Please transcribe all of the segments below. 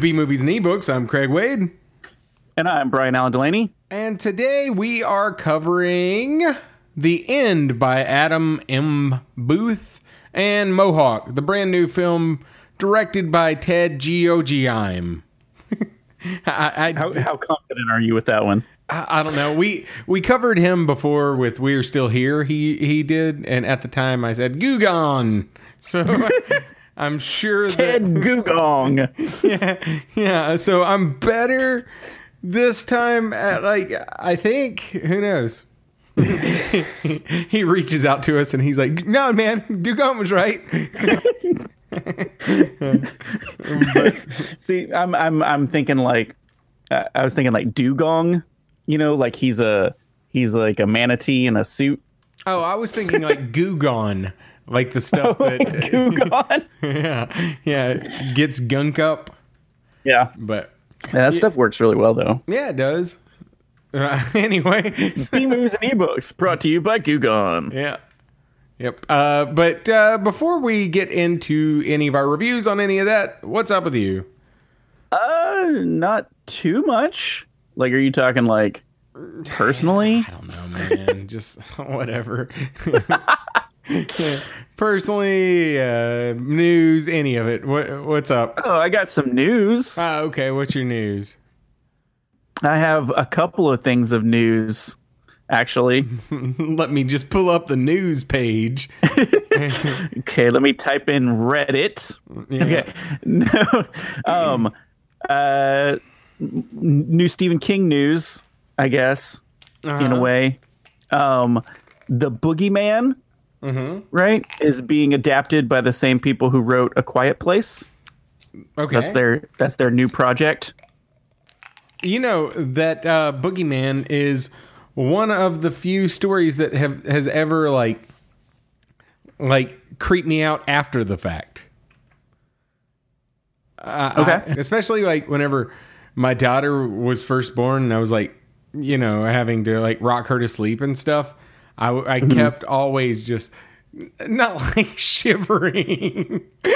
B Movies and Ebooks. I'm Craig Wade, And I'm Brian Allen Delaney. and today we are covering The End by Adam M. Booth and Mohawk, the brand new film directed by Ted Geoghegan. I, I, How, how confident are you with that one? I, I don't know. We we covered him before with We're Still Here. He he did, and at the time I said Gugon. So I'm sure that Ted Gugong. yeah, yeah. So I'm better this time. At, like I think. Who knows? he reaches out to us and he's like, "No, man, Gugon was right." See, I'm I'm I'm thinking like uh, I was thinking like Dugong. You know, like he's a he's like a manatee in a suit. oh, I was thinking like Gugon, like the stuff that Gugong. yeah, yeah gets gunk up. yeah. But Yeah, that stuff works really well though. yeah, it does. Uh, anyway, B movies and ebooks brought to you by Gugon. Yeah. Yep. Uh, but uh, before we get into any of our reviews on any of that, what's up with you? Uh, not too much. Like, are you talking like personally? I don't know, man. Just whatever. Personally, uh, news, any of it. What, what's up? Oh, I got some news. Ah, okay. What's your news? I have a couple of things of news, actually. Let me just pull up the news page. Okay, let me type in Reddit. Okay, no, um, uh, new Stephen King news, I guess, in Uh-huh. a way. Um, the Boogeyman, right, is being adapted by the same people who wrote A Quiet Place. Okay. That's their that's their new project. You know that uh, Boogeyman is one of the few stories that have has ever like like creeped me out after the fact. Uh, Okay. I- especially like whenever my daughter was first born, and I was like, you know, having to like rock her to sleep and stuff. I, I kept always just not like shivering.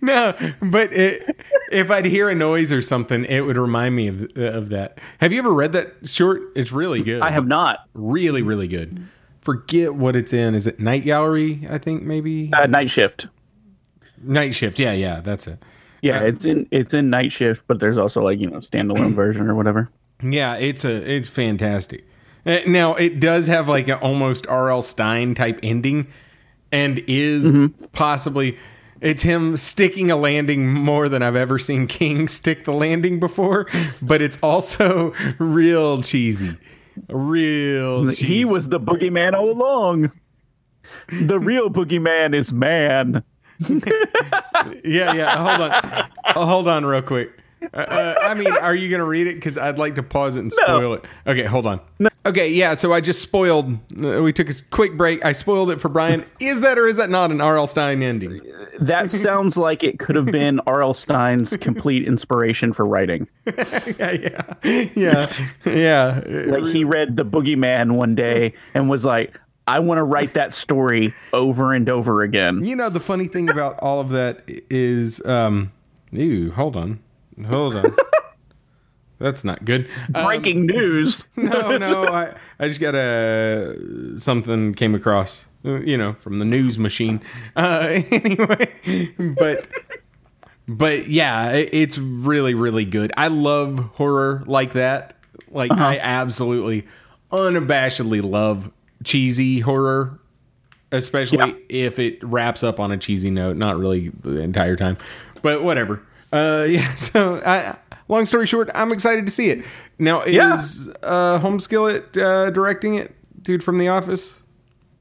no, but it, if I'd hear a noise or something, it would remind me of, of that. Have you ever read that short? It's really good. I have not. really, really good. Forget what it's in. Is it Night Gallery? I think maybe Uh, night shift. Night Shift. Yeah, yeah, that's it. Yeah, it's in it's in night shift, but there's also like you know standalone version or whatever. Yeah, it's a it's fantastic. Uh, Now it does have like an almost R.L. Stine type ending, and is possibly it's him sticking a landing more than I've ever seen King stick the landing before. But it's also real cheesy, real. Cheesy. He was the boogeyman all along. The real boogeyman is man. yeah, yeah. Hold on, hold on, real quick. Uh, uh, I mean, are you gonna read it? Because I'd like to pause it and spoil it. Okay, hold on. Okay, yeah. So I just spoiled. Uh, we took a quick break. I spoiled it for Brian. Is that or is that not an R.L. Stine ending? That sounds like it could have been R.L. Stine's complete inspiration for writing. yeah, yeah, yeah, yeah. Like he read The Boogeyman one day and was like, I want to write that story over and over again. You know, the funny thing about all of that is, um, ew, hold on, hold on. That's not good. Um, Breaking news. no, no, I, I just got a something came across, you know, from the news machine. Uh, anyway, but but yeah, it, it's really really good. I love horror like that. Like I absolutely, unabashedly love cheesy horror, especially Yeah. if it wraps up on a cheesy note. Not really the entire time, but whatever. Uh, yeah, so I long story short, I'm excited to see it. Now, Yeah. is uh, Homeskillet uh, directing it? Dude from The Office?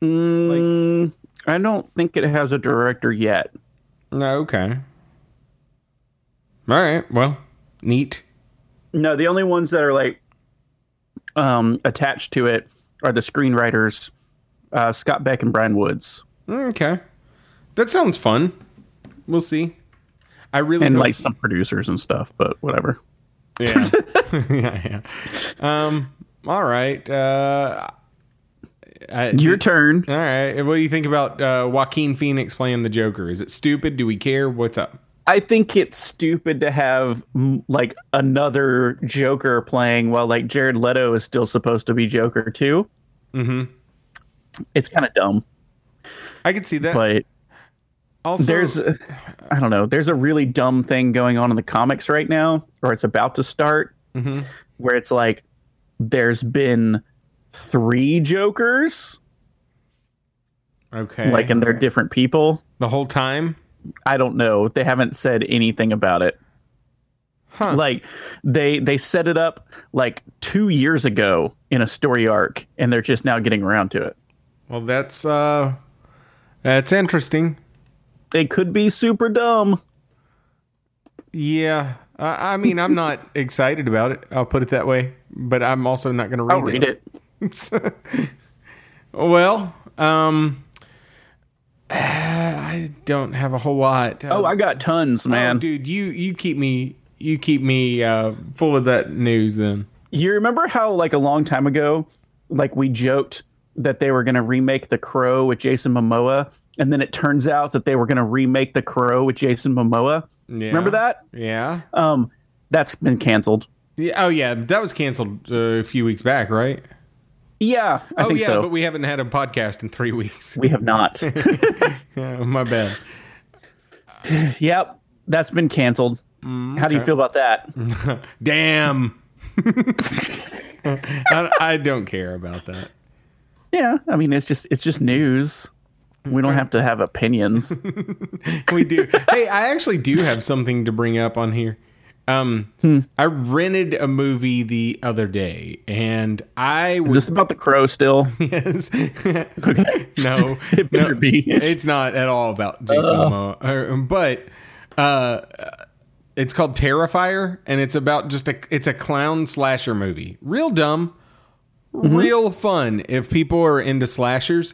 Mm, I don't think it has a director yet. No, okay. All right. Well, neat. No, the only ones that are like um, attached to it are the screenwriters, uh, Scott Beck and Bryan Woods, Okay. That sounds fun. We'll see. I really and like some producers and stuff. But whatever. Yeah. yeah, yeah. Um, all right. Uh, I, Your turn. all right. What do you think about uh, Joaquin Phoenix playing the Joker? Is it stupid? Do we care? What's up? I think it's stupid to have like another Joker playing while like Jared Leto is still supposed to be Joker too. Mm-hmm. It's kind of dumb, I could see that. but also, there's uh, I don't know. There's a really dumb thing going on in the comics right now, or it's about to start, where it's like there's been three Jokers, okay. like and they're different people. the whole time. I don't know. They haven't said anything about it. Huh. Like they they set it up like 2 years ago in a story arc and they're just now getting around to it. Well, that's uh, that's interesting. They could be super dumb. Yeah. I I mean, I'm not excited about it. I'll put it that way. But I'm also not going to read I'll read it. well, um, I don't have a whole lot. Oh, I got tons, Oh, man. dude, you you keep me you keep me uh, full of that news. Then You remember how like a long time ago like we joked that they were going to remake The Crow with Jason Momoa and then it turns out that they were going to remake The Crow with Jason Momoa? yeah. Remember that? Yeah. Um that's been canceled. yeah. Oh yeah, that was canceled uh, a few weeks back, right? Yeah, I oh think yeah, so. but we haven't had a podcast in three weeks. we have not. Yeah, my bad. Yep, that's been canceled. How do you feel about that? Damn. I, I don't care about that. Yeah, I mean it's just it's just news. We don't have to have opinions. we do. hey, I actually do have something to bring up on here. Um, I rented a movie the other day, and I Is was this about the crow still? yes. Okay. no, It better no, be. it's not at all about Jason Momoa, but uh, it's called Terrifier, and it's about just a it's a clown slasher movie. Real dumb, real fun. If people are into slashers,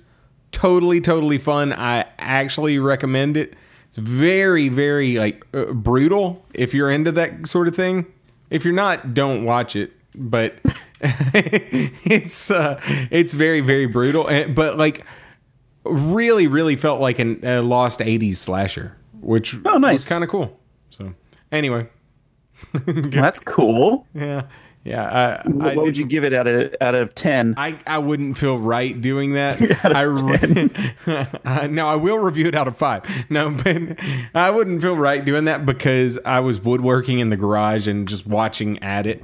totally totally fun. I actually recommend it. It's very very like uh, brutal. If you're into that sort of thing, if you're not, don't watch it. But it's uh, it's very very brutal. And, but like really really felt like an, a lost 80s slasher which Oh, nice. was kind of cool so anyway That's cool. yeah yeah I, I what would did you give it out of out of ten? I, I wouldn't feel right doing that. I, re- I uh, no, I will review it out of five. No, but I wouldn't feel right doing that because I was woodworking in the garage and just watching at it.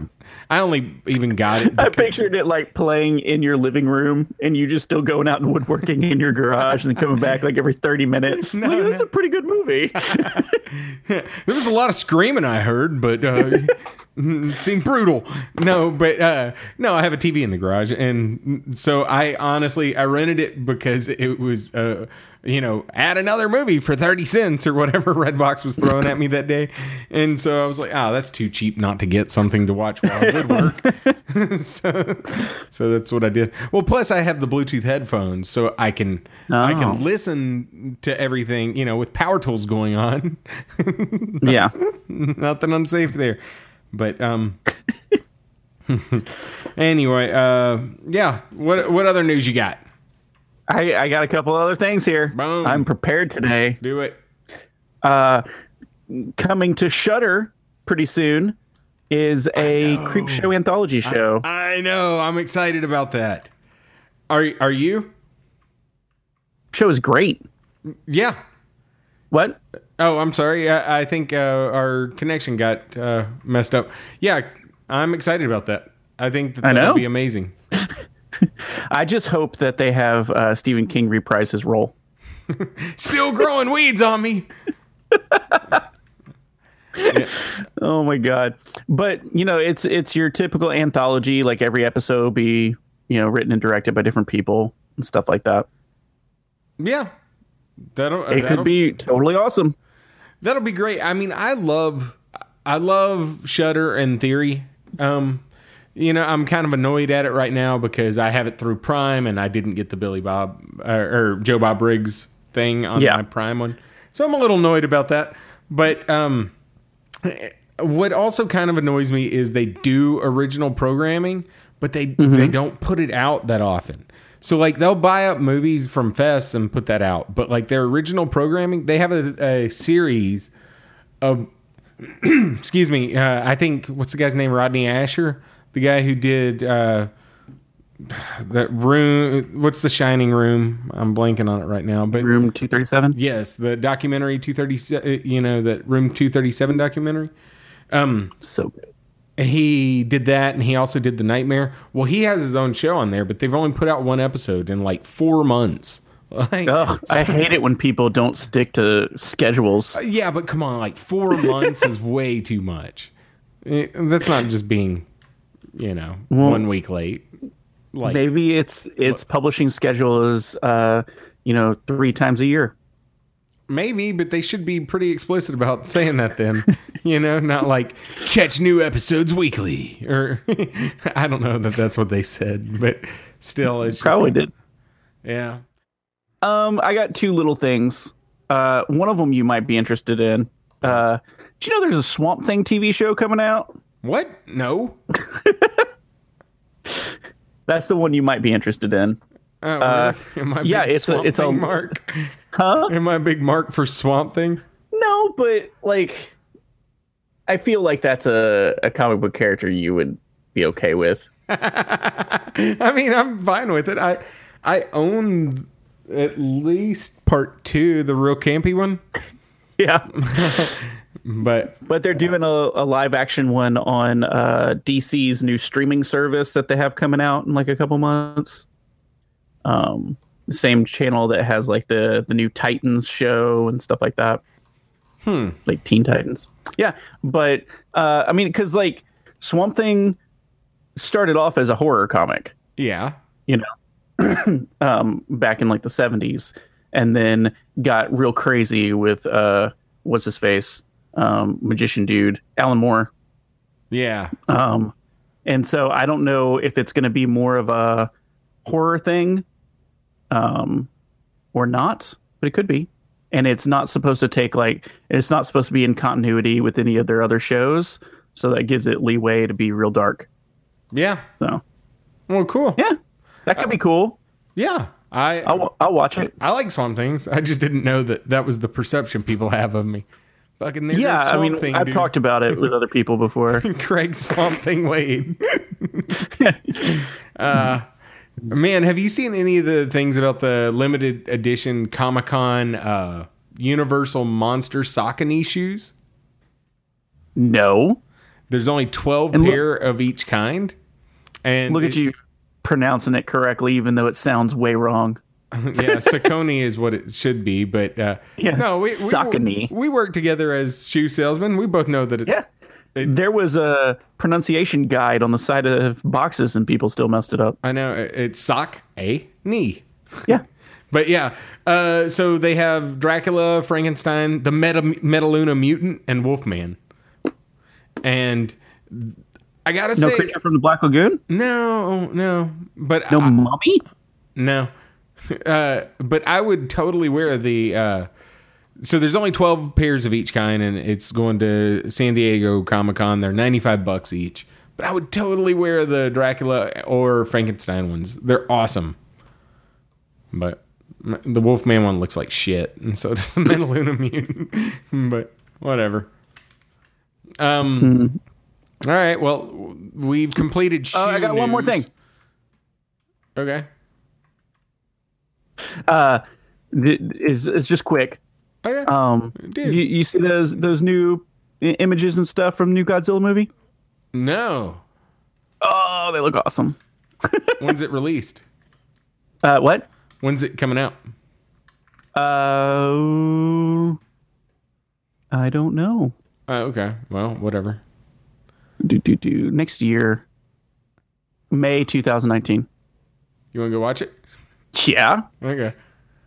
I only even got it. I pictured it like playing in your living room, and you just still going out and woodworking in your garage, and then coming back like every thirty minutes. No, Like, that's no. a pretty good movie. there was a lot of screaming I heard, but uh, it seemed brutal. No, but uh, no, I have a TV in the garage, and so I honestly I rented it because it was uh, you know add another movie for thirty cents or whatever Redbox was throwing at me that day, and so I was like, oh, that's too cheap not to get something to watch while I woodwork. so, so that's what I did. Well, plus I have the Bluetooth headphones, so I can I Oh. can listen to everything you know with power tools going on. yeah, nothing unsafe there. But um anyway, uh yeah, what what other news you got? I, I got a couple other things here. Boom. I'm prepared today. Do it. Uh, Coming to Shudder pretty soon is a Creepshow anthology show. I know. I'm excited about that. Are are you? show is great. Yeah. What? Oh, I'm sorry. I, I think uh, our connection got uh, messed up. Yeah, I'm excited about that. I think that I that'll be amazing. I just hope that they have uh, Stephen King reprise his role. Still growing weeds on me. Oh my god! But you know, it's it's your typical anthology. Like every episode be you know written and directed by different people and stuff like that. Yeah, that'll It that'll, could be totally awesome. that'll be great. I mean, I love I love Shudder and Theory. Um, you know, I'm kind of annoyed at it right now because I have it through Prime and I didn't get the Billy Bob or, or Joe Bob Briggs thing on Yeah. my Prime one, so I'm a little annoyed about that. But um, what also kind of annoys me is they do original programming, but they they don't put it out that often. So like they'll buy up movies from fests and put that out, but like their original programming, they have a, a series of excuse me, uh, I think what's the guy's name? Rodney Ascher, the guy who did uh, that room. What's the Shining Room? I'm blanking on it right now, but Room two thirty seven. yes, the documentary 237. You know that Room 237 documentary. Um, So good. He did that, and he also did the Nightmare. Well, he has his own show on there, but they've only put out one episode in like four months. Like, Ugh, I hate it when people don't stick to schedules. yeah, but come on, like four months is way too much. Eh, That's not just being, you know, one week late. Like, Maybe it's its publishing schedule is uh you know three times a year. maybe, but they should be pretty explicit about saying that. Then, you know, not like catch new episodes weekly, or I don't know that that's what they said, but still, it's just, Probably did. yeah. Um, I got two little things. Uh, one of them you might be interested in. Uh, do you know there's a Swamp Thing TV show coming out? What? No. That's the one you might be interested in. Uh, am I yeah, it's a- it's a- mark. Huh? Am I a big mark for Swamp Thing? No, but like, I feel like that's a, a comic book character you would be okay with. I mean, I'm fine with it. I I own at least part two, the real campy one, Yeah, but but they're doing a, a live action one on uh, DC's new streaming service that they have coming out in like a couple months. Um, the same channel that has like the the new Titans show and stuff like that. Hmm. Like Teen Titans. Yeah, but uh, I mean, because like Swamp Thing started off as a horror comic. yeah, you know, um, back in like the 70s, and then got real crazy with uh, what's his face, um, magician dude, Alan Moore. yeah, Um, and so I don't know if it's going to be more of a horror thing, um, or not, but it could be. And it's not supposed to take like it's not supposed to be in continuity with any of their other shows, so that gives it leeway to be real dark. yeah. So Well, cool. yeah, that could be cool. Yeah, I I'll I'll watch it. I like Swamp Things. I just didn't know that that was the perception people have of me. Fucking there Yeah, I mean, Thing, I've dude. talked about it with other people before. Craig Swamp Thing Wade. uh, man, have you seen any of the things about the limited edition Comic Con uh, Universal Monster Saucony shoes? no, There's only 12 And look- pair of each kind. And look it- at you pronouncing it correctly, even though it sounds way wrong. yeah, Saucony is what it should be, but uh, Yeah, no, we, we, we work together as shoe salesmen. We both know that it's Yeah, there was a pronunciation guide on the side of boxes, and people still messed it up. I know it's sock a knee. Yeah, But yeah, uh, so they have Dracula, Frankenstein, the Meta Metaluna mutant, and Wolfman. And I gotta no say, no creature from the Black Lagoon, no, no, but no I- mummy. no, uh, but I would totally wear the. Uh, so there's only twelve pairs of each kind, and it's going to San Diego Comic Con. They're ninety five bucks each. But I would totally wear the Dracula or Frankenstein ones. They're awesome. But the Wolfman one looks like shit, and so does the Metaluna mutant. but whatever. Um. All right. Well, we've completed. Oh, I got one more thing. Okay. Uh, th- is it's just quick. Okay. Um, Dude. you, you see those those new images and stuff from new Godzilla movie? no. Oh, they look awesome. When's it released? Uh, what? When's it coming out? Uh, I don't know. Uh, okay. Well, whatever. Do do do. Next year, May 2019. You want to go watch it? Yeah. Okay.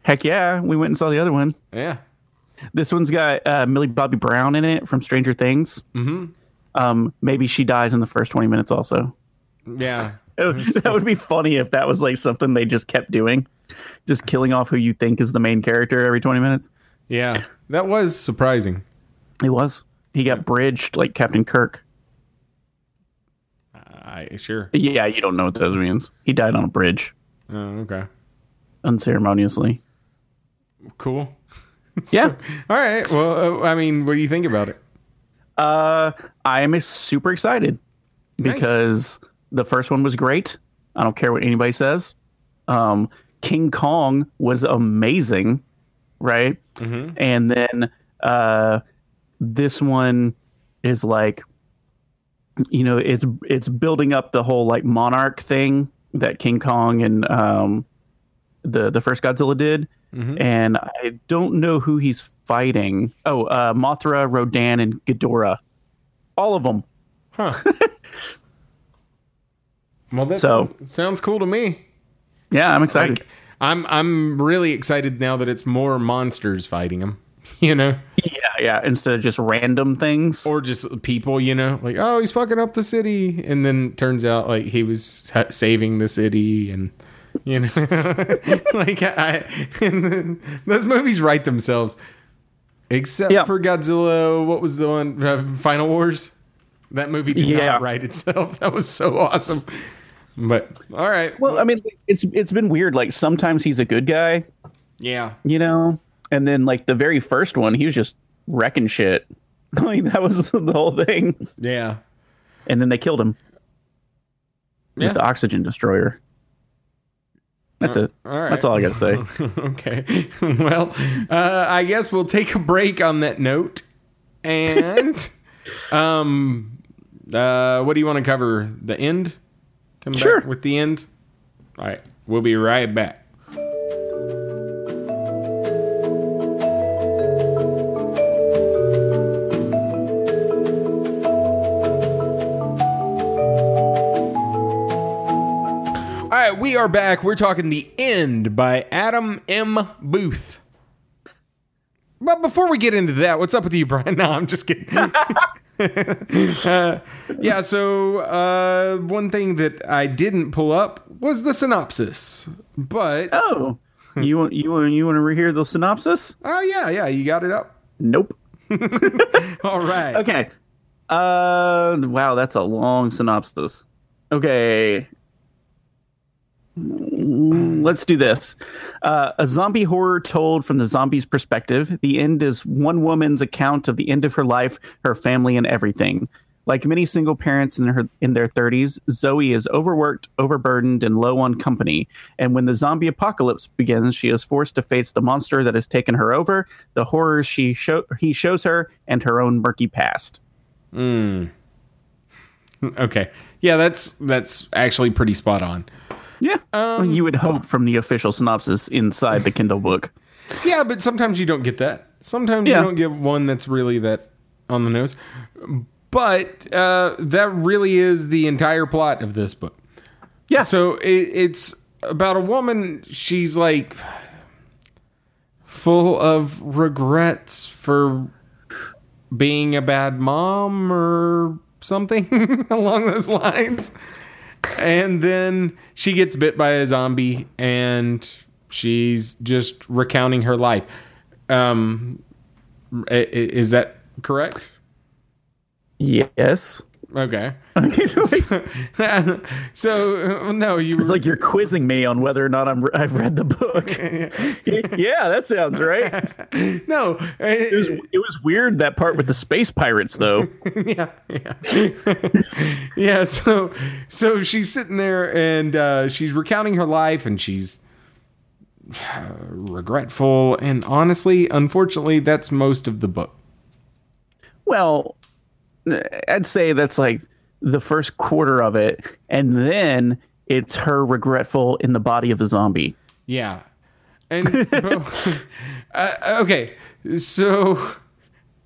Heck yeah. We went and saw the other one. Yeah. This one's got uh, Millie Bobby Brown in it from Stranger Things. Mm-hmm. Um, maybe she dies in the first 20 minutes also. Yeah. that would be funny if that was like something they just kept doing. Just killing off who you think is the main character every 20 minutes. Yeah. That was surprising. He was. He got bridged like Captain Kirk. I sure. Yeah, you don't know what that means. He died on a bridge Oh, okay. Unceremoniously. Cool. Yeah. All right. Well, uh, I mean, what do you think about it? Uh, I am super excited because the first one was great. I don't care what anybody says. Um, King Kong was amazing, right? Mm-hmm. And then uh, this one is like, you know, it's it's building up the whole like monarch thing that King Kong and um, the the first Godzilla did. And I don't know who he's fighting. Oh, uh, Mothra, Rodan, and Ghidorah. All of them. Huh. well, that So- sounds cool to me. Yeah, I'm excited. Like, I'm I'm really excited now that it's more monsters fighting him. You know, yeah, yeah. Instead of just random things. or just people. You know, like oh, he's fucking up the city, and then turns out like he was ha- saving the city, and you know, like I. And then those movies write themselves, except Yeah. for Godzilla. What was the one? Uh, Final Wars. That movie did Yeah. not write itself. That was so awesome. But all right, well, I mean, it's it's been weird. Like sometimes he's a good guy, yeah. you know, and then like the very first one, he was just wrecking shit. like that was the whole thing. Yeah. And then they killed him Yeah. with the oxygen destroyer. That's it. all right. That's all I gotta say. okay. Well, uh, I guess we'll take a break on that note. And um uh what do you want to cover? The end? Come Sure. back with the end? All right. We'll be right back. We are back. We're talking The End by Adam M. Booth. But before we get into that, what's up with you, Brian? No, I'm just kidding. Uh, yeah, so uh, one thing that I didn't pull up was the synopsis. But, Oh, you want you want you want to rehear the synopsis? oh, yeah, yeah, you got it up. Nope. All right. Okay. Uh, wow, that's a long synopsis. Okay. Mm, Let's do this. Uh, a zombie horror told from the zombie's perspective. The end is one woman's account of the end of her life, her family, and everything. Like many single parents in her in their 30s, Zoe is overworked, overburdened, and low on company. And when the zombie apocalypse begins, she is forced to face the monster that has taken her over, the horrors she show, he shows her, and her own murky past. Okay. Yeah, that's that's actually pretty spot on. Yeah, well, you would hope from the official synopsis inside the Kindle book. Yeah, but sometimes you don't get that. Sometimes Yeah. you don't get one that's really that on the nose. But uh, that really is the entire plot of this book. Yeah, So it, it's about a woman. She's like full of regrets for being a bad mom or something along those lines. And then she gets bit by a zombie and she's just recounting her life. Um, is that correct? yes. Okay. it's so uh, no, you were like you're quizzing me on whether or not I'm I've read the book. yeah, that sounds right. no. It was, it was weird that part with the space pirates, though. yeah, yeah, yeah. So, so she's sitting there and uh, she's recounting her life, and she's regretful. And honestly, unfortunately, that's most of the book. Well, I'd say that's like the first quarter of it, and then it's her regretful in the body of a zombie. Yeah, and but- uh, okay, so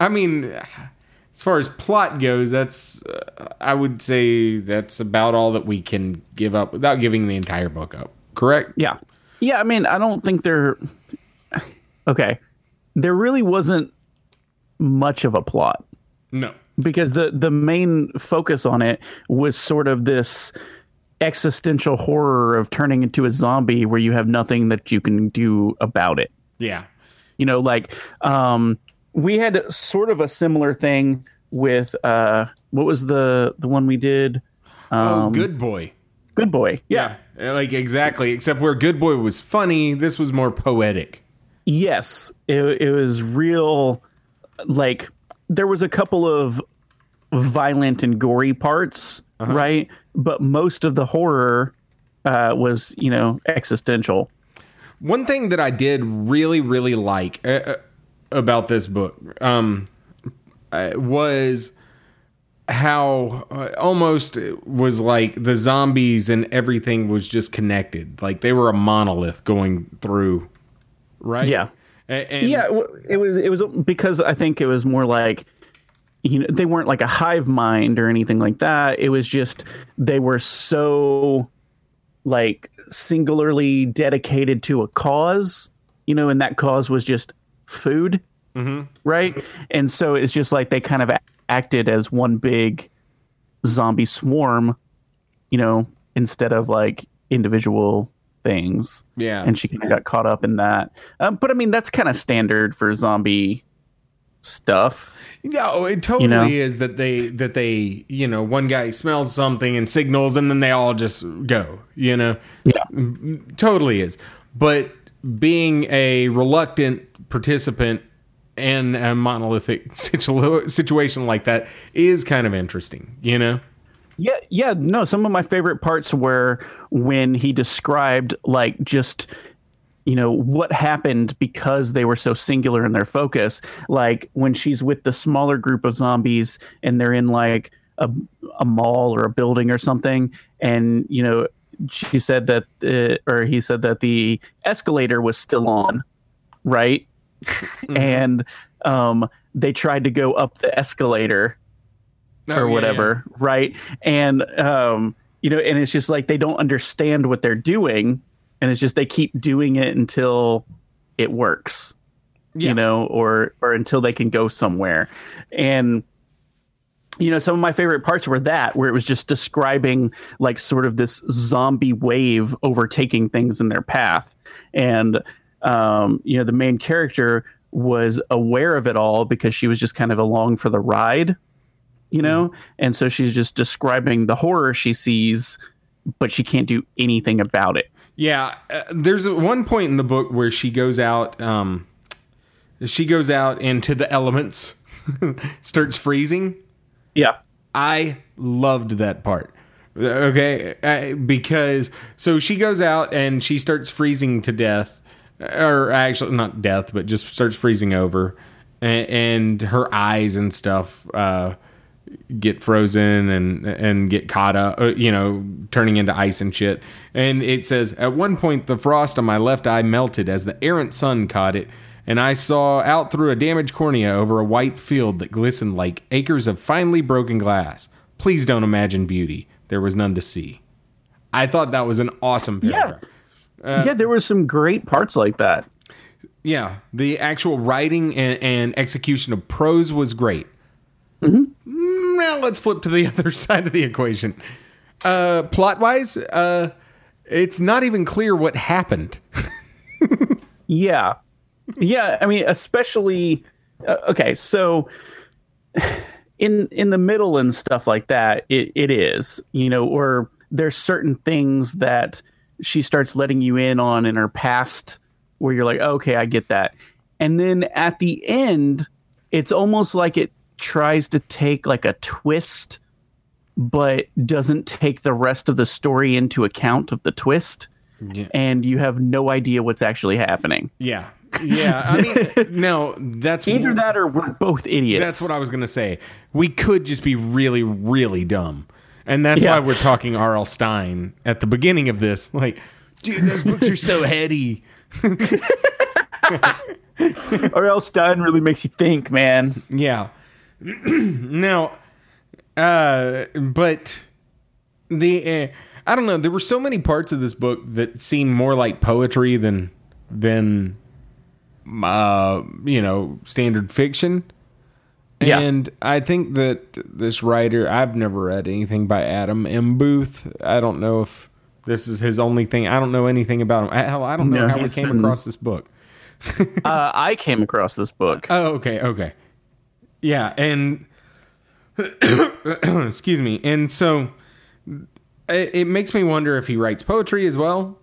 I mean, as far as plot goes, that's uh, I would say that's about all that we can give up without giving the entire book up. Correct? Yeah. Yeah, I mean, I don't think there Okay. There really wasn't much of a plot No. Because the the main focus on it was sort of this existential horror of turning into a zombie where you have nothing that you can do about it. Yeah. You know, like um we had sort of a similar thing with uh what was the the one we did? oh, good boy. Good boy. Yeah. Yeah. Like exactly. Except where good boy was funny, this was more poetic. Yes, it, it was real. Like there was a couple of violent and gory parts, right? But most of the horror uh, was, you know, existential. One thing that I did really, really like uh, uh, about this book um, uh, was how uh, almost it was like the zombies and everything was just connected. Like they were a monolith going through, right? Yeah. And, Yeah, it was. It was because I think it was more like, you know, they weren't like a hive mind or anything like that. It was just they were so like singularly dedicated to a cause, you know, and that cause was just food, mm-hmm. right? And so it's just like they kind of acted as one big zombie swarm, you know, instead of like individual things Yeah. and she kind of got caught up in that. Um, but I mean, that's kind of standard for zombie stuff. Yeah, oh, it totally know? is that they that they you know one guy smells something and signals and then they all just go. You know, Yeah, totally is. But being a reluctant participant in a monolithic situ- situation like that is kind of interesting. You know. Yeah, yeah. No, some of my favorite parts were when he described like just you know what happened because they were so singular in their focus. Like when she's with the smaller group of zombies and they're in like a, a mall or a building or something, and you know she said that uh, or he said that the escalator was still on, right? and um, they tried to go up the escalator Oh, or yeah, whatever, right? And um, you know, and it's just like they don't understand what they're doing, and it's just they keep doing it until it works, Yeah. you know, or or until they can go somewhere. And you know, some of my favorite parts were that where it was just describing like sort of this zombie wave overtaking things in their path, and um, you know, the main character was aware of it all because she was just kind of along for the ride you know and so she's just describing the horror she sees but she can't do anything about it Yeah, uh, there's one point in the book where she goes out. Um, she goes out into the elements, starts freezing. yeah I loved that part. Okay, uh, because so she goes out and she starts freezing to death, or actually not death, but just starts freezing over, and, and her eyes and stuff uh, get frozen and and get caught up, uh, you know, turning into ice and shit. And it says at one point the frost on my left eye melted as the errant sun caught it. And I saw out through a damaged cornea over a white field that glistened like acres of finely broken glass. Please don't imagine beauty. There was none to see. I thought that was an awesome paragraph. yeah there were some great parts like that Yeah, the actual writing and, and execution of prose was great. Now let's flip to the other side of the equation. Uh, plot wise, uh, it's not even clear what happened. yeah yeah i mean especially uh, okay so in in the middle and stuff like that it, it is you know or there's certain things that she starts letting you in on in her past where you're like okay i get that and then at the end it's almost like it tries to take like a twist but doesn't take the rest of the story into account of the twist Yeah. and you have no idea what's actually happening Yeah, yeah. I mean, no, that's Either that or we're both idiots. That's what I was gonna say. We could just be really, really dumb, and that's Yeah. why we're talking R.L. Stine at the beginning of this. Like, dude, those books are so heady. else Stine really makes you think, man. Yeah. now, uh, but the uh, I don't know. There were so many parts of this book that seemed more like poetry than than uh, you know standard fiction. Yeah. And I think that this writer, I've never read anything by Adam M. Booth. I don't know if this is his only thing. I don't know anything about him. Hell, I don't know No, how we came been- across this book. Uh, I came across this book. Oh, okay, okay. Yeah, and excuse me. And so it, it makes me wonder if he writes poetry as well.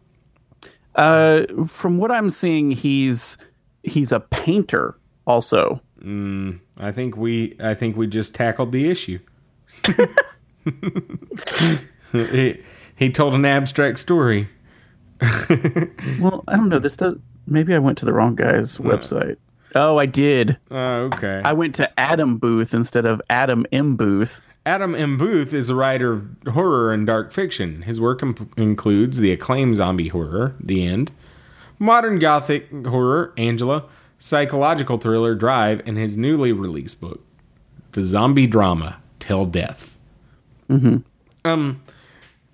Uh, from what I'm seeing, he's he's a painter also. I think we I think we just tackled the issue. he, he told an abstract story. Well, I don't know. This does. Maybe I went to the wrong guy's website. Oh, I did. Oh, okay. I went to Adam Booth instead of Adam M. Booth. Adam M. Booth is a writer of horror and dark fiction. His work im- includes the acclaimed zombie horror, The End, modern gothic horror, Angela, psychological thriller, Drive, and his newly released book, the zombie drama, Till Death. Mm-hmm. Um,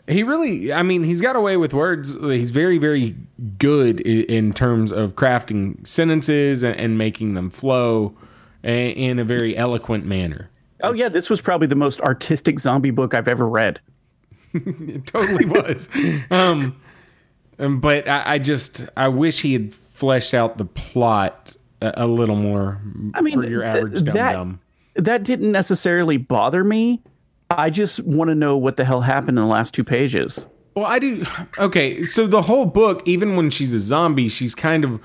he really, I mean, he's got away with words. He's very, very good in, in terms of crafting sentences and, and making them flow in a very eloquent manner. Oh yeah, this was probably the most artistic zombie book I've ever read. It totally was. um, um, but I, I just I wish he had fleshed out the plot a, a little more. I mean, for your th- average dumb that- dumb. That didn't necessarily bother me. I just want to know what the hell happened in the last two pages. Well, I do. Okay, so the whole book, even when she's a zombie, she's kind of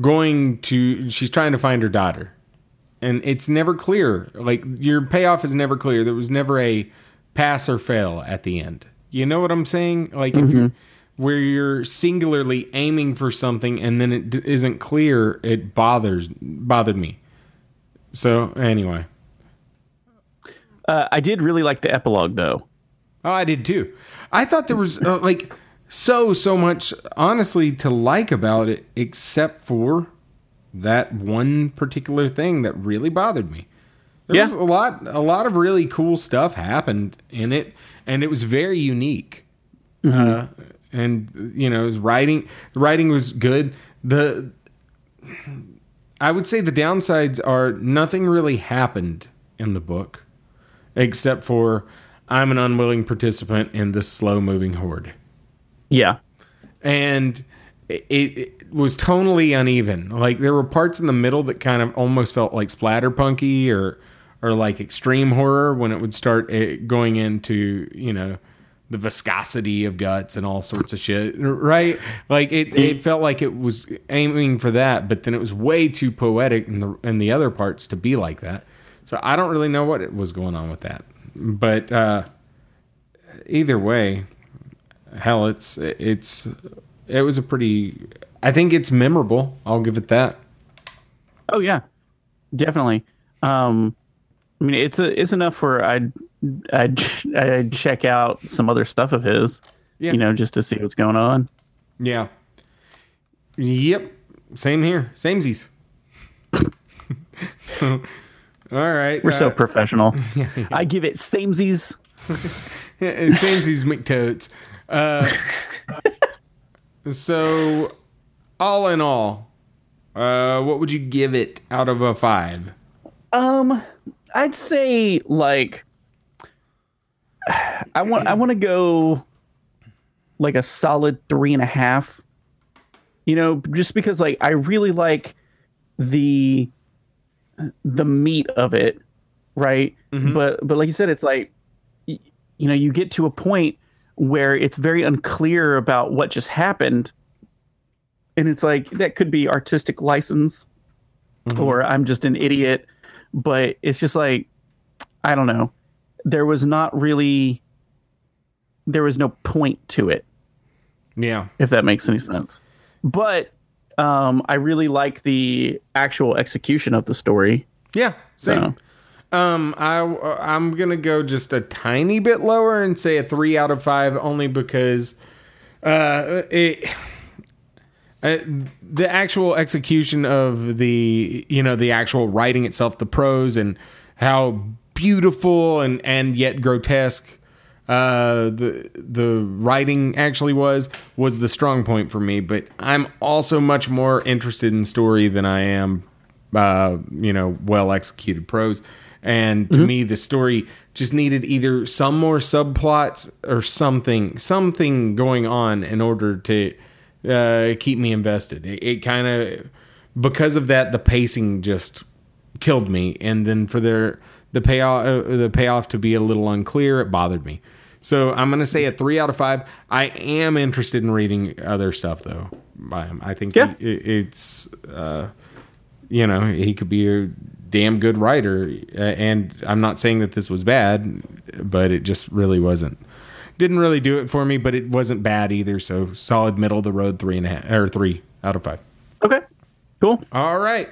going to. She's trying to find her daughter, and it's never clear. Like your payoff is never clear. There was never a pass or fail at the end. You know what I'm saying? Like if mm-hmm. you're where you're singularly aiming for something and then it d- isn't clear, it bothers bothered me. So anyway, Uh, I did really like the epilogue though. Oh, I did too. I thought there was uh, like so so much honestly to like about it, except for that one particular thing that really bothered me. There Yeah. was a lot a lot of really cool stuff happened in it, and it was very unique. Uh, and you know, his writing the writing was good. The I would say the downsides are nothing really happened in the book except for I'm an unwilling participant in this slow moving horde. Yeah. And it, it was tonally uneven. Like there were parts in the middle that kind of almost felt like splatterpunky or or like extreme horror when it would start eh, going into, you know, the viscosity of guts and all sorts of shit, right? Like it, it felt like it was aiming for that, but then it was way too poetic in the in the other parts to be like that. So I don't really know what was going on with that, but uh, either way, hell, it's it's it was a pretty. I think it's memorable. I'll give it that. Oh yeah, definitely. Um, I mean, it's a, it's enough for I'd I'd I'd check out some other stuff of his. Yeah. You know, just to see what's going on. Yeah. Yep. Same here. Samesies. so, all right. We're so uh, professional. I give it samesies. Samesies McToads. Uh, so, all in all, uh, what would you give it out of a five? Um, I'd say like I want I want to go like a solid three and a half. You know, just because like I really like the the meat of it, right? Mm-hmm. But but like you said, it's like you know you get to a point where it's very unclear about what just happened, and it's like that could be artistic license, mm-hmm. or I'm just an idiot. But it's just like I don't know. There was not really there was no point to it Yeah. if that makes any sense. But um, I really like the actual execution of the story. Yeah. Same. So, Um, I I'm gonna go just a tiny bit lower and say a three out of five, only because uh, it uh, the actual execution of the you know the actual writing itself, the prose and how beautiful and and yet grotesque uh, the the writing actually was was the strong point for me. But I'm also much more interested in story than I am, uh, you know, well executed prose. And to me, the story just needed either some more subplots or something, something going on in order to uh, keep me invested. It, it kind of because of that, the pacing just killed me. And then for their the payoff uh, the payoff to be a little unclear, it bothered me. So I'm going to say a three out of five. I am interested in reading other stuff though. By him, I think Yeah. he- it's uh, you know he could be a damn good writer. And I'm not saying that this was bad, but it just really wasn't. Didn't really do it for me, but it wasn't bad either. So solid middle of the road, three and a half or three out of five. Okay. Cool. All right.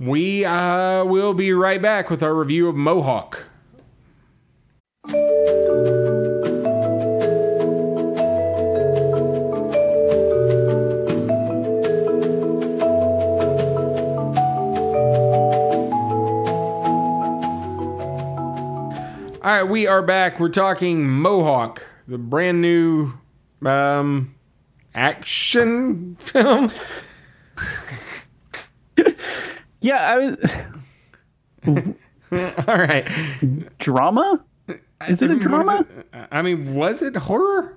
We uh, will be right back with our review of Mohawk. All right, we are back. We're talking Mohawk, the brand new um, action film. Yeah, I was All right. drama. Is it a drama? it- I mean, was it horror?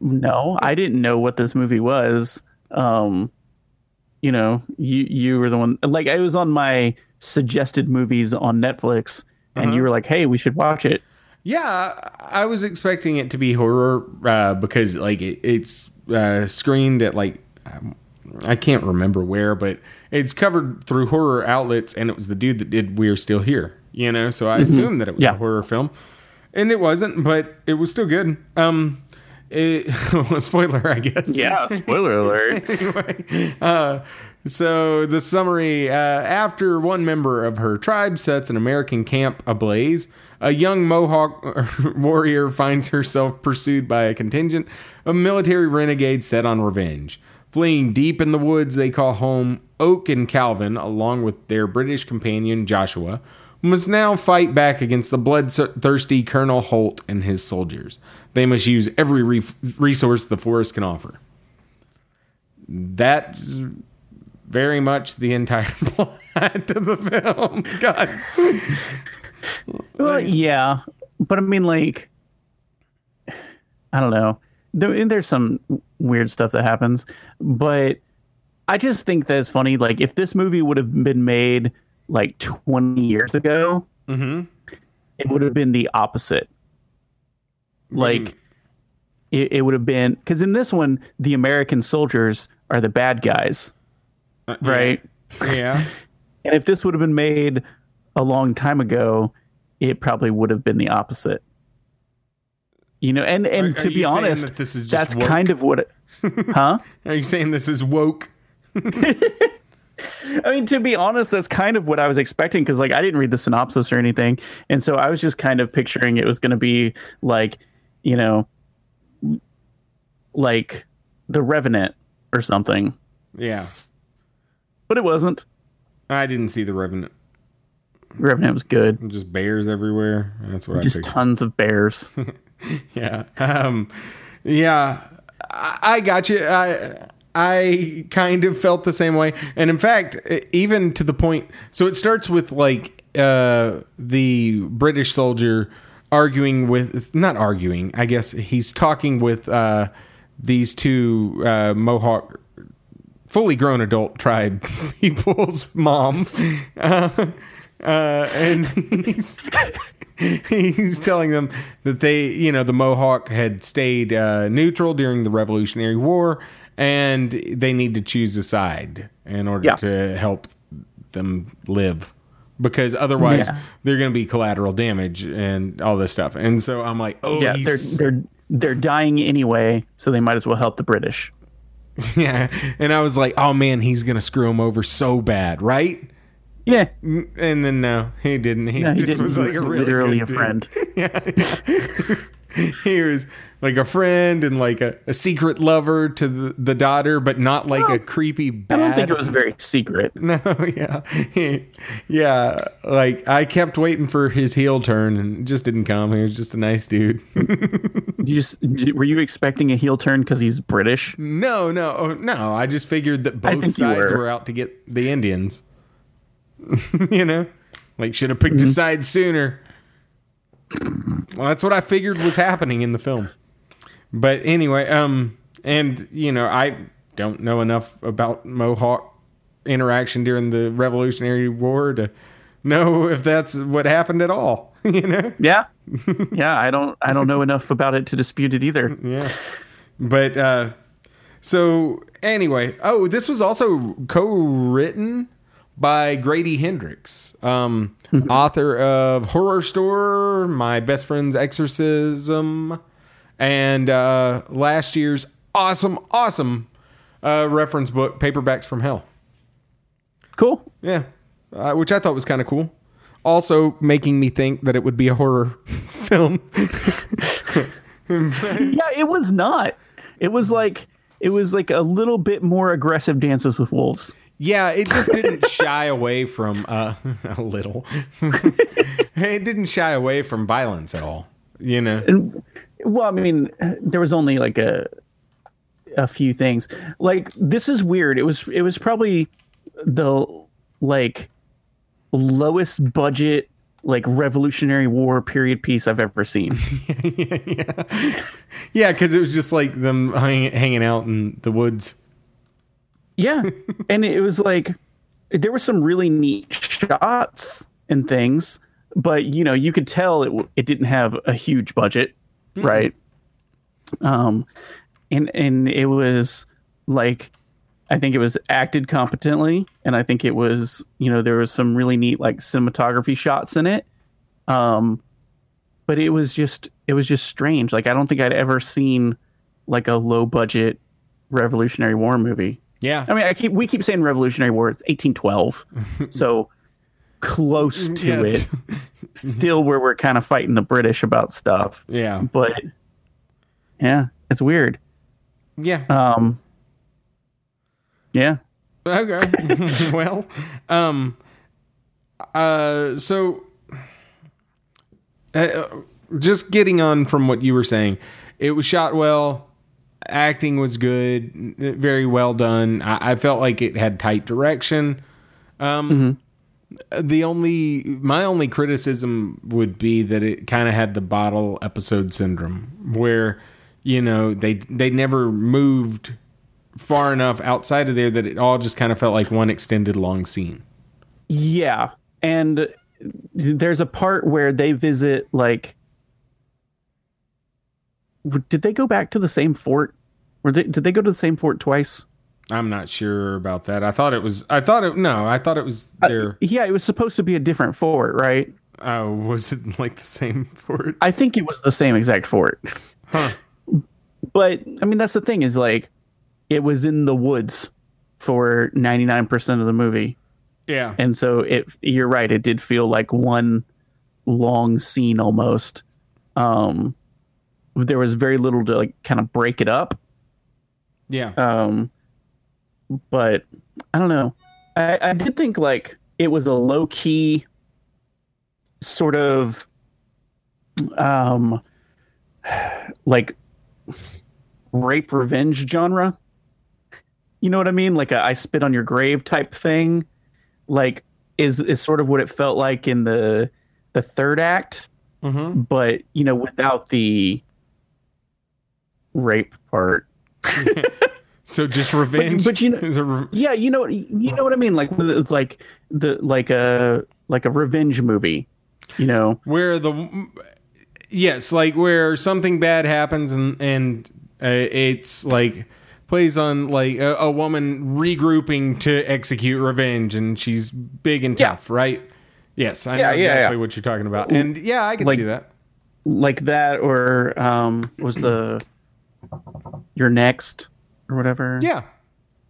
No, I didn't know what this movie was. Um, you know, you you were the one like I was on my suggested movies on Netflix, and you were like, "Hey, we should watch it." Yeah, I was expecting it to be horror uh, because like it, it's uh, screened at like um, I can't remember where, but it's covered through horror outlets, and it was the dude that did "We're Still Here," you know. So I assumed that it was Yeah. a horror film, and it wasn't, but it was still good. Um, it, spoiler, I guess. Yeah, spoiler alert. anyway, uh, so the summary uh, after one member of her tribe sets an American camp ablaze, a young Mohawk warrior finds herself pursued by a contingent of military renegades set on revenge. Fleeing deep in the woods they call home, Oak and Calvin, along with their British companion Joshua, must now fight back against the bloodthirsty Colonel Holt and his soldiers. They must use every re- resource the forest can offer that's very much the entire plot of the film. God. Well, yeah, but I mean, like, I don't know. There, there's some weird stuff that happens, but I just think that it's funny. Like, if this movie would have been made like 20 years ago, mm-hmm. it would have been the opposite. Like, it, it would have been because in this one, the American soldiers are the bad guys, Uh, right? Yeah. And if this would have been made a long time ago, it probably would have been the opposite. You know, and and Are- are to be honest, that this is that's woke? kind of what, it, huh? Are you saying this is woke? I mean, to be honest, that's kind of what I was expecting because, like, I didn't read the synopsis or anything, and so I was just kind of picturing it was going to be like, you know, like the Revenant or something, Yeah. But it wasn't. I didn't see the Revenant. Revenant was good. Just bears everywhere. That's what Just I pictured. tons of bears. Yeah. Um, yeah. I, I got you. I I kind of felt the same way, and in fact, even to the point. So it starts with like uh, the British soldier arguing with, not arguing. I guess he's talking with uh, these two uh, Mohawk. Fully grown adult tribe people's mom, uh, uh, and he's he's telling them that they, you know, the Mohawk had stayed uh, neutral during the Revolutionary War, and they need to choose a side in order Yeah. to help them live, because otherwise Yeah. they're going to be collateral damage and all this stuff. And so I'm like, oh, yeah, they're they're they're dying anyway, so they might as well help the British. yeah. And I was like, oh man, he's going to screw him over so bad, right? Yeah, mm, And then no, he didn't. He, no, he just didn't. was He like was a really literally a friend. he was like a friend and like a, a secret lover to the, the daughter, but not like a creepy I don't think it was very secret. No, yeah, yeah. Like I kept waiting for his heel turn and it just didn't come. He was just a nice dude. You were you expecting a heel turn because he's British? no, no, oh, no. I just figured that both sides were. were. out to get the Indians. you know, like should have picked Mm-hmm. a side sooner. Well, that's what I figured was happening in the film. But anyway, um, and you know, I don't know enough about Mohawk interaction during the Revolutionary War to know if that's what happened at all. You know. Yeah, yeah. I don't, I don't know enough about it to dispute it either. Yeah. But uh so anyway, oh, this was also co-written by Grady Hendrix, um author of Horrorstör, My Best Friend's Exorcism, and uh last year's awesome awesome uh reference book Paperbacks from Hell. Cool. Yeah. Uh, which I thought was kind of cool. Also making me think that it would be a horror film. Yeah, it was not. It was like, it was like a little bit more aggressive Dances with Wolves. Yeah, it just didn't shy away from uh, a little. it didn't shy away from violence at all. You know. And well, I mean, there was only like a a few things. Like this is weird. It was it was probably the like lowest budget like Revolutionary War period piece I've ever seen. Yeah, yeah, because it was just like them hang, hanging out in the woods. yeah, and it was like there were some really neat shots and things, but you know you could tell it it didn't have a huge budget, right? Um, and and it was like I think it was acted competently, and I think it was you know there was some really neat like cinematography shots in it. Um, but it was just it was just strange. Like I don't think I'd ever seen like a low budget Revolutionary War movie. Yeah. I mean, I keep we keep saying Revolutionary War. It's 1812, so close to Yeah. it. Still, where we're kind of fighting the British about stuff, Yeah. but yeah, it's weird. Yeah. Um, yeah, Okay. well, um, uh, so, uh, just getting on from what you were saying, it was shot well. Acting was good, very well done. I, I felt like it had tight direction. Um, the only my only criticism would be that it kind of had the bottle episode syndrome, where you know they they never moved far enough outside of there that it all just kind of felt like one extended long scene. yeah, and there's a part where they visit like. Did they go back to the same fort? Were they, did they go to the same fort twice? I'm not sure about that. I thought it was. I thought it. No, I thought it was there. Yeah, it was supposed to be a different fort, right? Uh, was it like the same fort? I think it was the same exact fort. Huh. But I mean, that's the thing is like, it was in the woods for 99% of the movie. Yeah. And so it, you're right. It did feel like one long scene almost. Um, there was very little to like kind of break it up. Yeah. Um, but I don't know. I, I did think like it was a low key sort of um like rape revenge genre. You know what I mean? Like a I spit on your grave type thing. Like is is sort of what it felt like in the the third act, Mm-hmm. but you know, without the rape part. So just revenge. but you know- re- Yeah, you know, you know what I mean. Like it's like the like a like a revenge movie. You know, where the yes, like where something bad happens and and uh, it's like plays on like a, a woman regrouping to execute revenge, and she's big and Yeah. tough, right? Yes, I Yeah, know yeah, exactly what you're talking about, and yeah, I can Like- see that. like that, or um, was the You're Next or whatever? Yeah,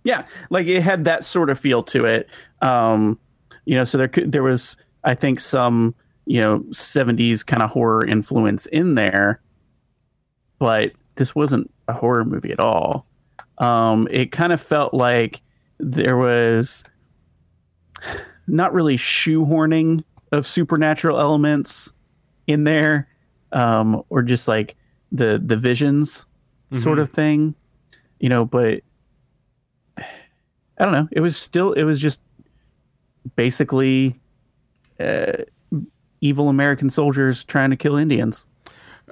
yeah, like it had that sort of feel to it. Um, you know, so there could there was I think some you know '70s kind of horror influence in there. but this wasn't a horror movie at all. Um, it kind of felt like there was not really shoehorning of supernatural elements in there, um, or just like the the visions sort of thing, you know. But I don't know. It was still. It was just basically uh, evil American soldiers trying to kill Indians.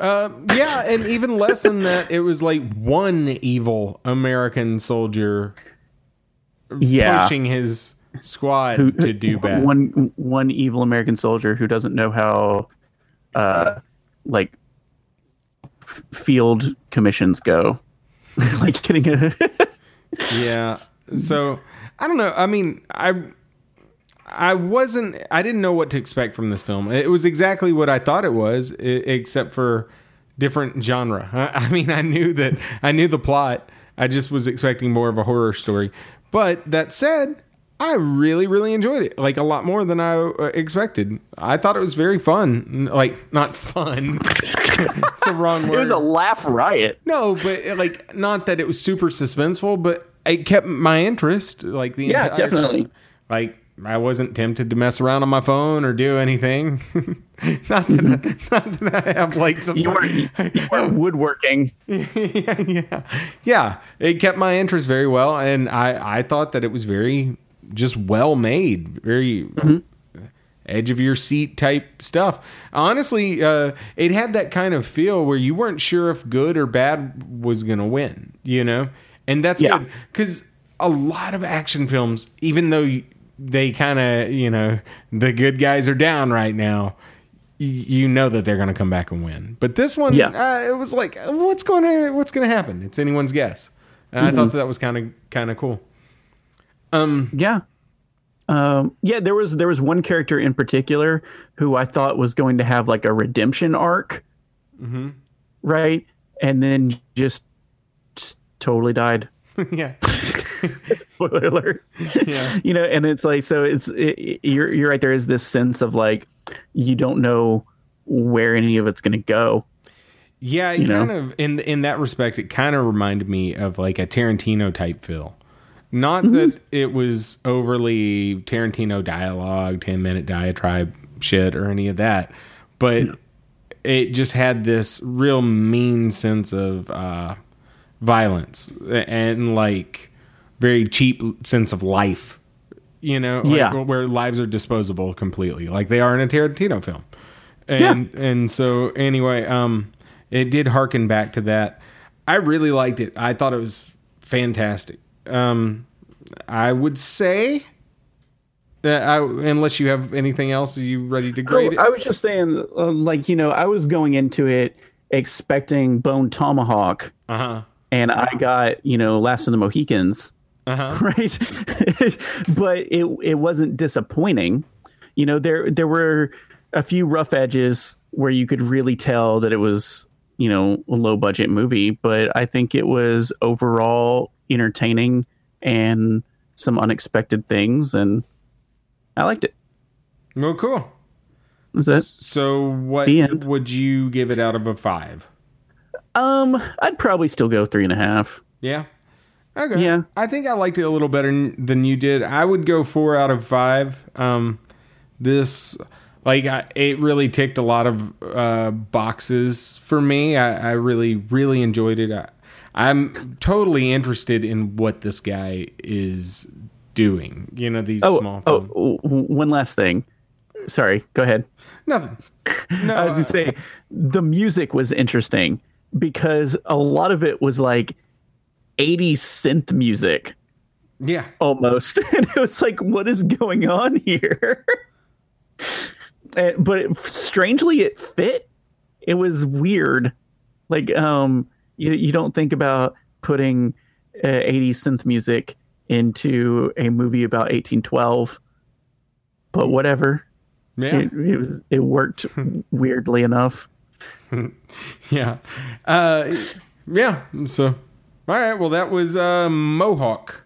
Uh, yeah, and even less than that, it was like one evil American soldier Yeah, pushing his squad to do bad. One one evil American soldier who doesn't know how, uh, like f- field commissions go. like getting a Yeah. So I don't know. I mean, I I wasn't. I didn't know what to expect from this film. It was exactly what I thought it was, except for different genre. I, I mean, I knew that. I knew the plot. I just was expecting more of a horror story. But that said, I really, really enjoyed it. Like a lot more than I uh, expected. I thought it was very fun. Like not fun. it's a wrong word. it was a laugh riot. No, but uh, like not that it was super suspenseful, but it kept my interest. Like the Yeah, definitely. time. Like I wasn't tempted to mess around on my phone or do anything. not, that I, not that I have like some. You were you were woodworking. yeah, yeah, yeah. It kept my interest very well, and I I thought that it was very just well made, very edge of your seat type stuff. Honestly, uh, it had that kind of feel where you weren't sure if good or bad was gonna win, you know, and that's Yeah. good because a lot of action films, even though you- they kind of you know the good guys are down right now. You know that they're going to come back and win, but this one, Yeah. uh, it was like, what's going to what's going to happen? It's anyone's guess, and I thought that, that was kind of kind of cool. Um, Yeah. Um, yeah, there was there was one character in particular who I thought was going to have like a redemption arc, right? And then just totally died. yeah, Spoiler alert. yeah, you know, and it's like so it's it, you're you're right. There is this sense of like you don't know where any of it's going to go. yeah. It You know? kind of in in that respect, it kind of reminded me of like a Tarantino type feel. Not that it was overly Tarantino dialogue, ten minute diatribe shit or any of that, but it just had this real mean sense of uh, violence and like very cheap sense of life. You know, like, Yeah. where lives are disposable completely, like they are in a Tarantino film. And and so anyway, um, it did harken back to that. I really liked it. I thought it was fantastic. Um, I would say that I, unless you have anything else, are you ready to grade it? I was just saying, uh, like you know, I was going into it expecting Bone Tomahawk, Uh huh. and I got you know Last of the Mohicans. Uh huh. right but it it wasn't disappointing you know there there were a few rough edges where you could really tell that it was you know a low budget movie but i think it was overall entertaining and some unexpected things and i liked it Well, cool. was that So, what would you give it out of a five? um i'd probably still go three and a half Yeah. Okay. Yeah. I think I liked it a little better than you did. I would go four out of five. Um, this, like, I, it really ticked a lot of uh, boxes for me. I, I really, really enjoyed it. I, I'm totally interested in what this guy is doing. You know, these oh, small. oh w- one last thing sorry go ahead Nothing. No. I was gonna say the music was interesting because a lot of it was like 80s synth music yeah. almost, and it was like, what is going on here? And- but it, strangely, it fit. It was weird. Like, um, you you don't think about putting uh, 80s synth music into a movie about 1812, but whatever. Yeah. It, it was it worked weirdly enough. Yeah. Uh, yeah. So, all right. Well, that was uh, Mohawk.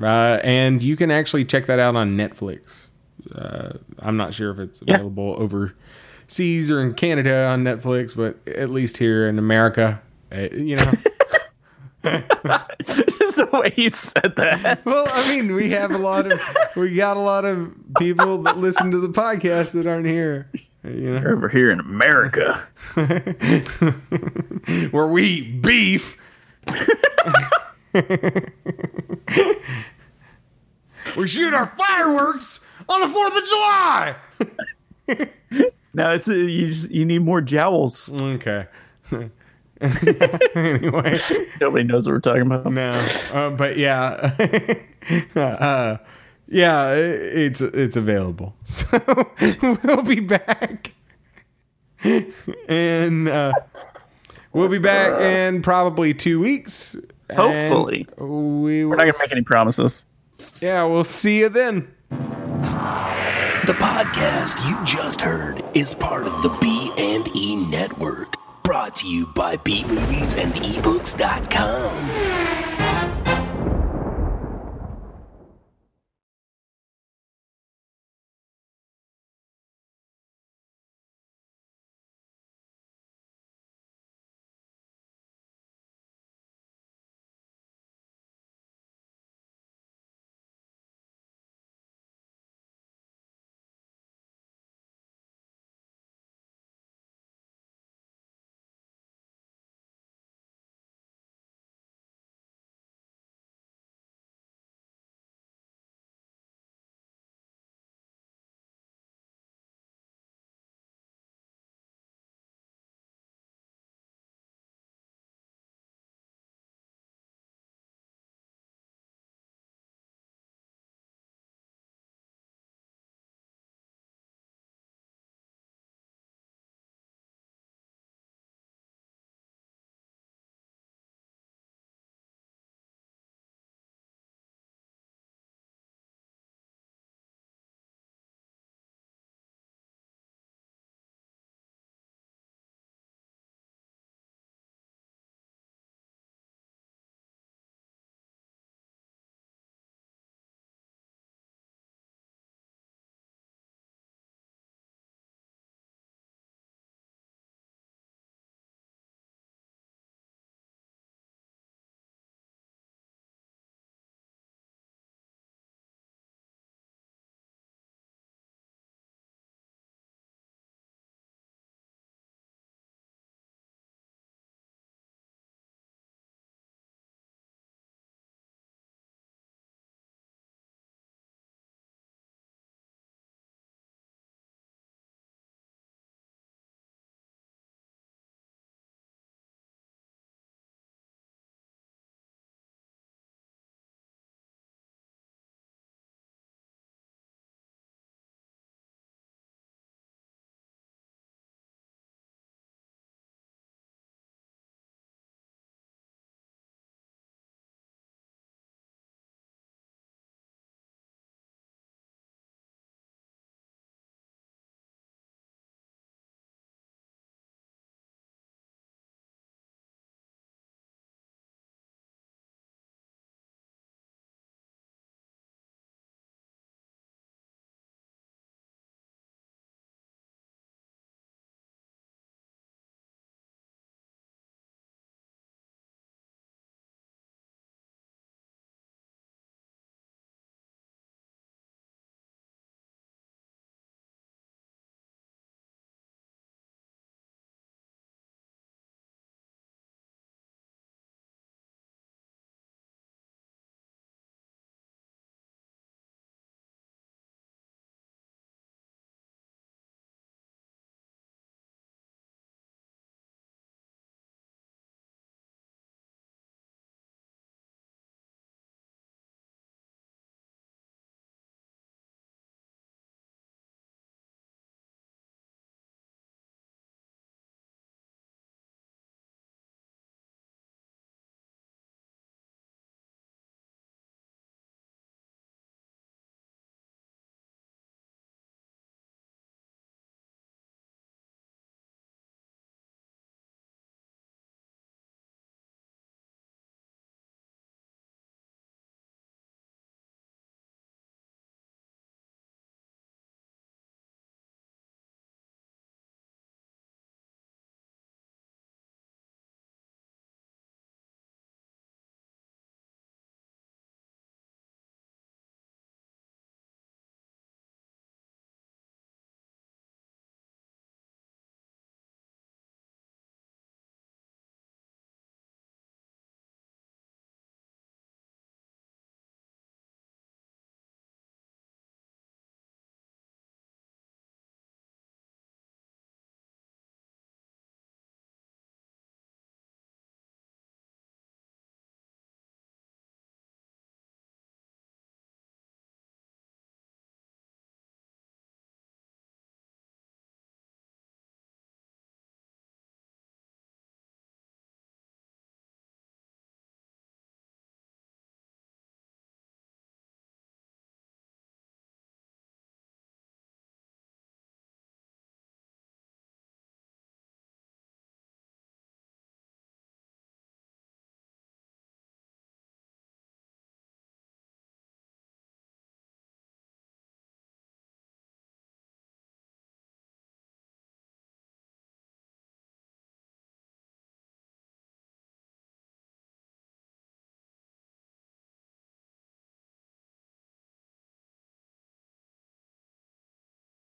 Uh, and you can actually check that out on Netflix. Uh, I'm not sure if it's Yeah. available overseas or in Canada on Netflix, but at least here in America, uh, you know. Just the way you said that. well, I mean, we have a lot of we got a lot of people that listen to the podcast that aren't here. You know, Over here in America. where we eat beef. We shoot our fireworks on the Fourth of July. No, it's uh, you. Just, you need more jowls. Okay. anyway, Nobody knows what we're talking about. no, uh, but yeah, uh, yeah, it's it's available. So we'll be back, and uh, we'll be back in probably two weeks. Hopefully. we will. We're not gonna make any promises. yeah, we'll see you then. The podcast you just heard is part of the B and E network, brought to you by bmoviesandebooks.com.